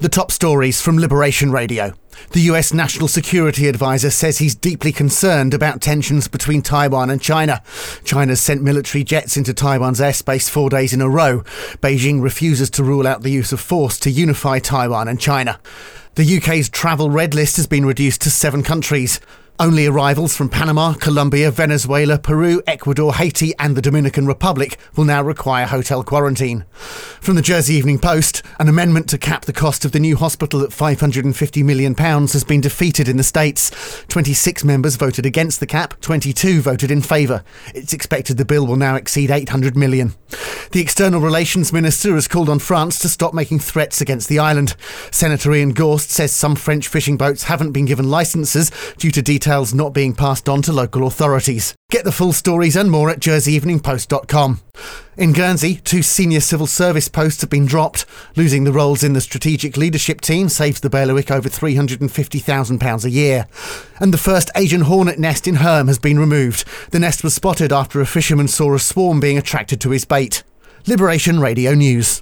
The top stories from Liberation Radio. The US National Security Advisor says he's deeply concerned about tensions between Taiwan and China. China's sent military jets into Taiwan's airspace four days in a row. Beijing refuses to rule out the use of force to unify Taiwan and China. The UK's travel red list has been reduced to seven countries. Only arrivals from Panama, Colombia, Venezuela, Peru, Ecuador, Haiti, and the Dominican Republic will now require hotel quarantine. From the Jersey Evening Post, an amendment to cap the cost of the new hospital at £550 million has been defeated in the States. 26 members voted against the cap, 22 voted in favour. It's expected the bill will now exceed 800 million. The External Relations Minister has called on France to stop making threats against the island. Senator Ian Gorst says some French fishing boats haven't been given licences due to details not being passed on to local authorities. Get the full stories and more at jerseyeveningpost.com. In Guernsey, two senior civil service posts have been dropped. Losing the roles in the strategic leadership team saves the bailiwick over £350,000 a year. And the first Asian hornet nest in Herm has been removed. The nest was spotted after a fisherman saw a swarm being attracted to his bait. Liberation Radio News.